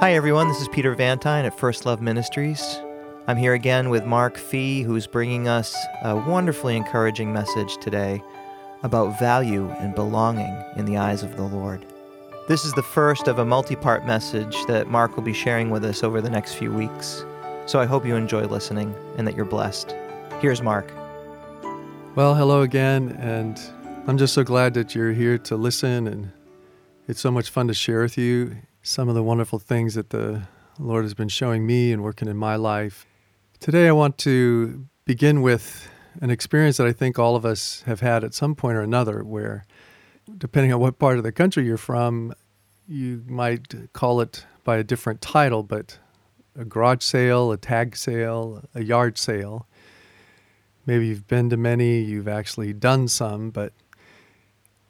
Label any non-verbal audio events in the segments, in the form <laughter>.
Hi, everyone. This is Peter Vantine at First Love Ministries. I'm here again with Mark Fee, who's bringing us a wonderfully encouraging message today about value and belonging in the eyes of the Lord. This is the first of a multi part message that Mark will be sharing with us over the next few weeks. So I hope you enjoy listening and that you're blessed. Here's Mark. Well, hello again, and I'm just so glad that you're here to listen, and it's so much fun to share with you some of the wonderful things that the Lord has been showing me and working in my life. Today, I want to begin with an experience that I think all of us have had at some point or another, where, depending on what part of the country you're from, you might call it by a different title, but a garage sale, a tag sale, a yard sale. Maybe you've been to many, you've actually done some, but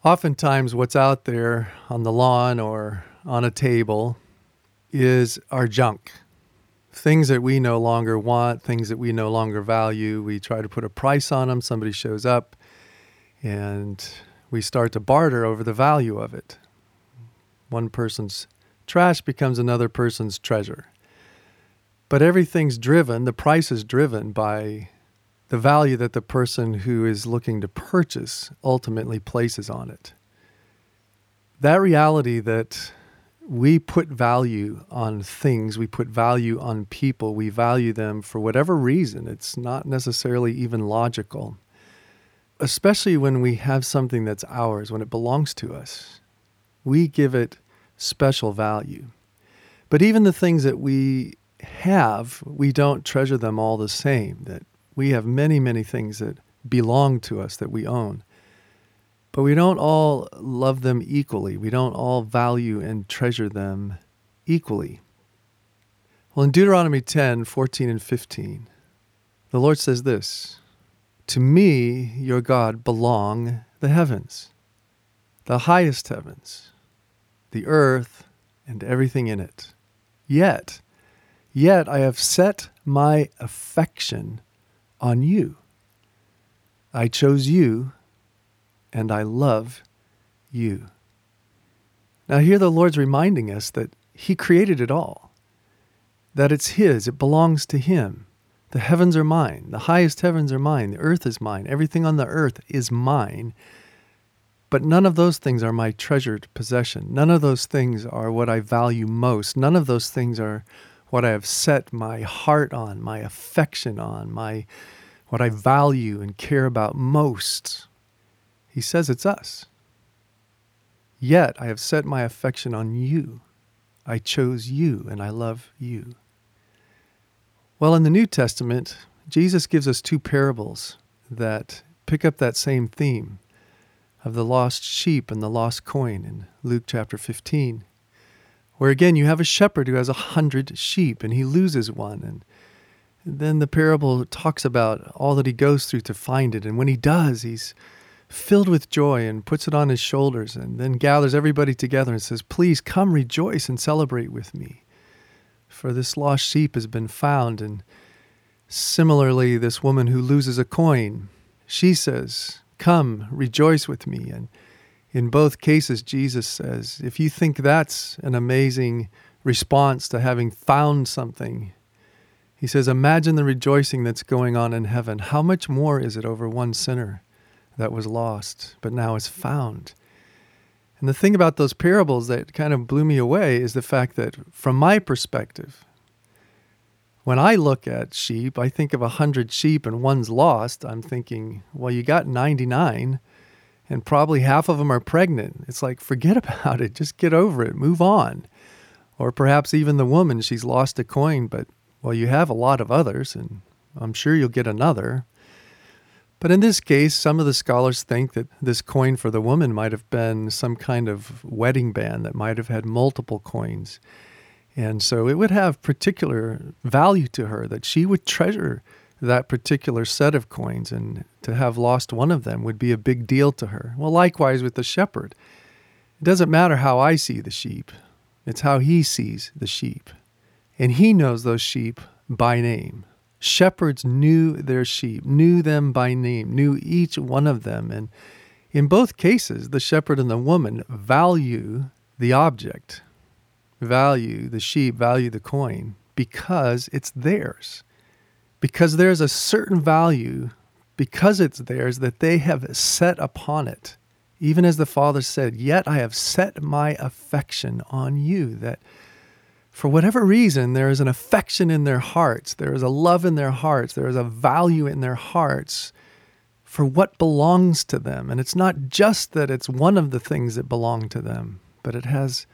oftentimes what's out there on the lawn or on a table is our junk. Things that we no longer want, things that we no longer value. We try to put a price on them. Somebody shows up and we start to barter over the value of it. One person's trash becomes another person's treasure. But everything's driven, the price is driven by the value that the person who is looking to purchase ultimately places on it. That reality that we put value on things, we put value on people, we value them for whatever reason. It's not necessarily even logical, especially when we have something that's ours, when it belongs to us. We give it special value. But even the things that we have, we don't treasure them all the same. That we have many, many things that belong to us that we own. But we don't all love them equally. We don't all value and treasure them equally. Well, in Deuteronomy 10 14 and 15, the Lord says this To me, your God, belong the heavens, the highest heavens, the earth, and everything in it. Yet, yet I have set my affection on you. I chose you and I love you. Now, here the Lord's reminding us that He created it all, that it's His, it belongs to Him. The heavens are mine, the highest heavens are mine, the earth is mine, everything on the earth is mine. But none of those things are my treasured possession. None of those things are what I value most. None of those things are what I have set my heart on, my affection on, my what I value and care about most. He says it's us. Yet I have set my affection on you. I chose you and I love you. Well, in the New Testament, Jesus gives us two parables that pick up that same theme of the lost sheep and the lost coin in Luke chapter 15, where again you have a shepherd who has a hundred sheep and he loses one. And then the parable talks about all that he goes through to find it. And when he does, he's filled with joy and puts it on his shoulders and then gathers everybody together and says, Please come rejoice and celebrate with me. For this lost sheep has been found. And similarly, this woman who loses a coin, she says, Come rejoice with me. And in both cases, Jesus says, If you think that's an amazing response to having found something, he says, Imagine the rejoicing that's going on in heaven. How much more is it over one sinner? That was lost, but now is found. And the thing about those parables that kind of blew me away is the fact that, from my perspective, when I look at sheep, I think of a hundred sheep and one's lost. I'm thinking, well, you got 99 and probably half of them are pregnant. It's like, forget <laughs> about it. Just get over it. Move on. Or perhaps even the woman, she's lost a coin, but, well, you have a lot of others, and I'm sure you'll get another. But in this case, some of the scholars think that this coin for the woman might have been some kind of wedding band that might have had multiple coins. And so it would have particular value to her that she would treasure that particular set of coins, and to have lost one of them would be a big deal to her. Well, likewise with the shepherd. It doesn't matter how I see the sheep, it's how he sees the sheep. And he knows those sheep by name. Shepherds knew their sheep, knew them by name, knew each one of them. And in both cases, the shepherd and the woman value the object. value the sheep, value the coin because it's theirs. Because there's a certain value, because it's theirs, that they have set upon it. Even as the Father said, Yet I have set my affection on you. That for whatever reason, there is an affection in their hearts, there is a love in their hearts, there is a value in their hearts for what belongs to them. And it's not just that it's one of the things that belong to them, but it has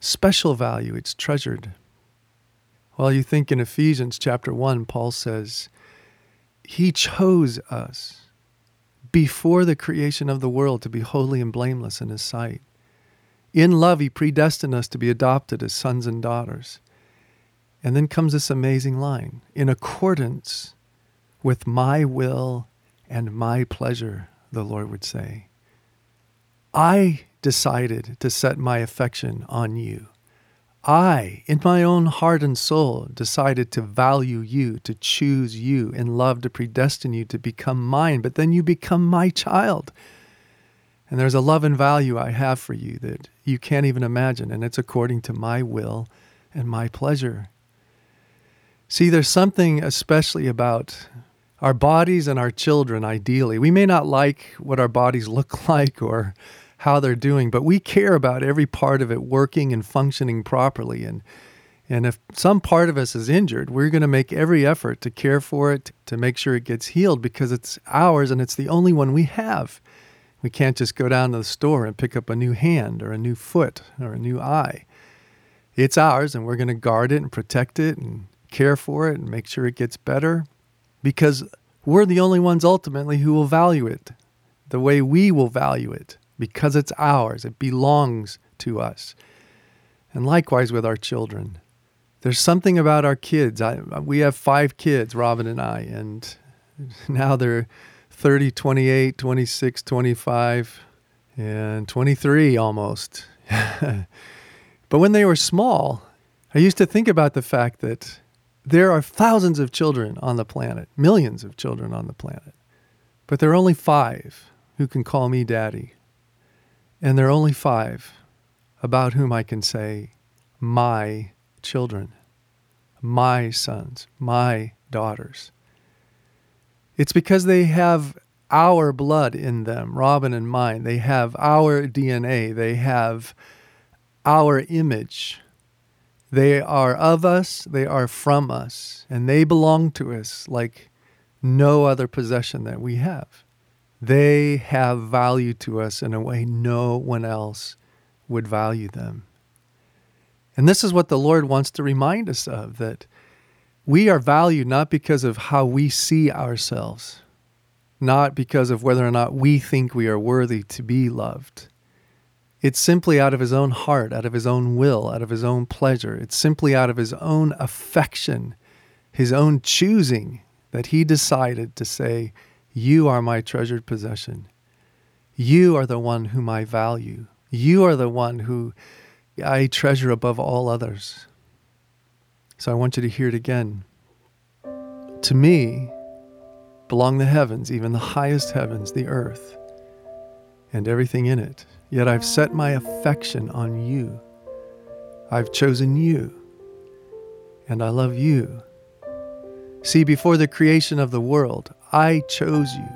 special value, it's treasured. Well, you think in Ephesians chapter 1, Paul says, He chose us before the creation of the world to be holy and blameless in His sight. In love, He predestined us to be adopted as sons and daughters. And then comes this amazing line in accordance with my will and my pleasure, the Lord would say. I decided to set my affection on you. I, in my own heart and soul, decided to value you, to choose you, in love to predestine you to become mine, but then you become my child. And there's a love and value I have for you that you can't even imagine, and it's according to my will and my pleasure. See, there's something especially about our bodies and our children, ideally. We may not like what our bodies <laughs> look like or how they're doing, but we care about every part of it working and functioning properly. And, and if some part of us is injured, we're going to make every effort to care for it, to make sure it gets healed because it's ours and it's the only one we have. We can't just go down to the store and pick up a new hand or a new foot or a new eye. It's ours and we're going to guard it and protect it and care for it and make sure it gets better because we're the only ones ultimately who will value it the way we will value it because it's ours, it belongs to us. And likewise with our children. There's something about our kids. I, we have five kids, Robin and I, and <laughs> now they're 30, 28, 26, 25, and 23 almost. <laughs> but when they were small, I used to think about the fact that there are thousands of children on the planet, millions of children on the planet, but there are only five who can call me daddy. And there are only five about whom I can say, my children, my sons, my daughters. It's because they have our blood in them, Robin and mine. They have our DNA. They have our image. They are of us, they are from us, and they belong to us like no other possession that we have. They have value to us in a way no one else would value them. And this is what the Lord wants to remind us of that we are valued not because of how we see ourselves, not because of whether or not we think we are worthy to be loved it's simply out of his own heart, out of his own will, out of his own pleasure. It's simply out of his own affection, his own choosing, that he decided to say, You are my treasured possession. You are the one whom I value. You are the one who I treasure above all others. So I want you to hear it again. To me belong the heavens, even the highest heavens, the earth, and everything in it. Yet I've set my affection on you. I've chosen you, and I love you. See, before the creation of the world, I chose you.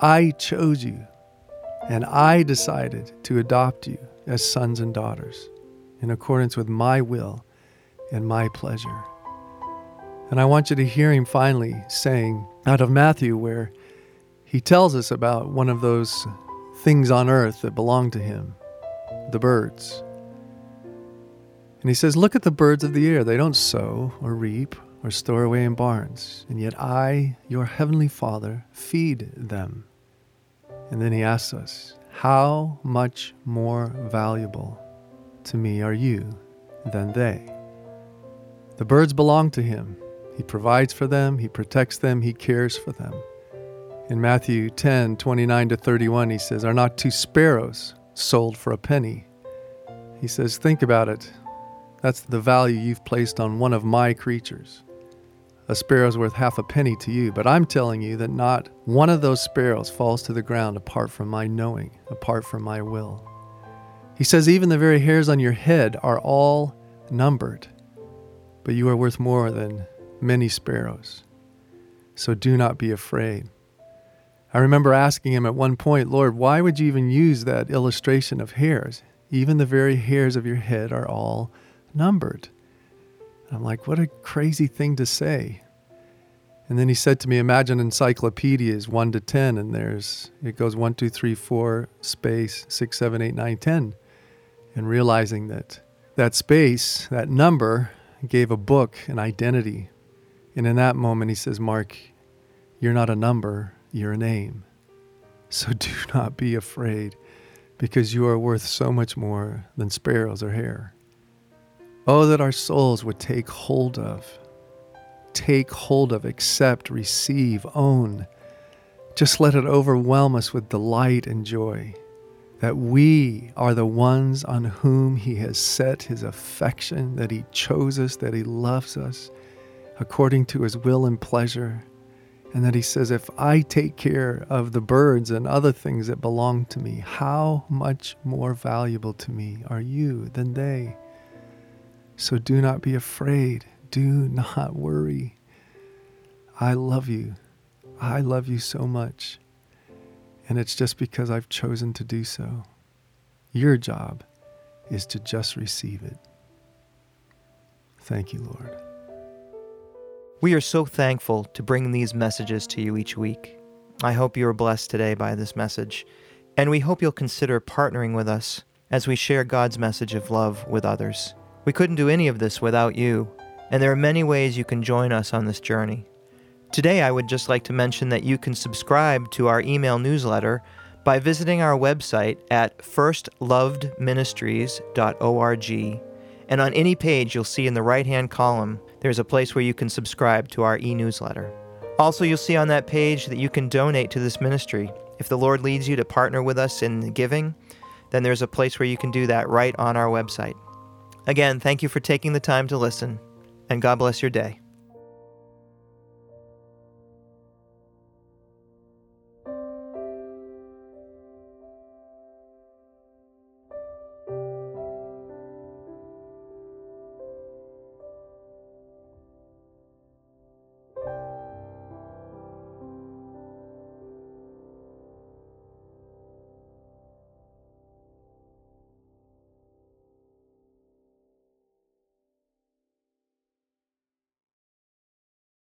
I chose you, and I decided to adopt you as sons and daughters in accordance with my will and my pleasure. And I want you to hear him finally saying out of Matthew, where he tells us about one of those things on earth that belong to him, the birds. And he says, Look at the birds of the air. They don't sow or reap or store away in barns, and yet I, your heavenly Father, feed them. And then he asks us, How much more valuable to me are you than they? The birds belong to him. He provides for them, he protects them, he cares for them. In Matthew 10 29 to 31, he says, Are not two sparrows sold for a penny? He says, Think about it. That's the value you've placed on one of my creatures. A sparrow's worth half a penny to you, but I'm telling you that not one of those sparrows falls to the ground apart from my knowing, apart from my will. He says, Even the very hairs on your head are all numbered, but you are worth more than many sparrows. So do not be afraid. I remember asking him at one point, Lord, why would you even use that illustration of hairs? Even the very hairs of your head are all numbered. I'm like, what a crazy thing to say. And then he said to me, Imagine encyclopedias 1 to 10, and there's, it goes 1, 2, 3, 4, space, 6, 7, 8, 9, 10. And realizing that that space, that number, gave a book an identity. And in that moment, he says, Mark, you're not a number, you're a name. So do <laughs> not be afraid, because you are worth so much more than sparrows or hair. Oh, that our souls would take hold of, take hold of, accept, receive, own. Just let it overwhelm us with delight and joy that we are the ones on whom He has set His affection, that He chose us, that He loves us according to His will and pleasure and that he says, If I take care of the birds and other things that belong to me, how much more valuable to me are you than they? So do not be afraid. Do not worry. I love you. I love you so much. And it's just because I've chosen to do so. Your job is to just receive it. Thank you, Lord. We are so thankful to bring these messages to you each week. I hope you are blessed today by this message, and we hope you'll consider partnering with us as we share God's message of love with others. We couldn't do any of this without you, and there are many ways you can join us on this journey. Today, I would just like to mention that you can subscribe to our email newsletter by visiting our website at firstloveministries.org. And on any page, you'll see in the right hand column there's a place where you can subscribe to our e newsletter. Also, you'll see on that page that you can donate to this ministry. If the Lord leads you to partner with us in giving, then there's a place where you can do that right on our website. Again, thank you for taking the time to listen, and God bless your day.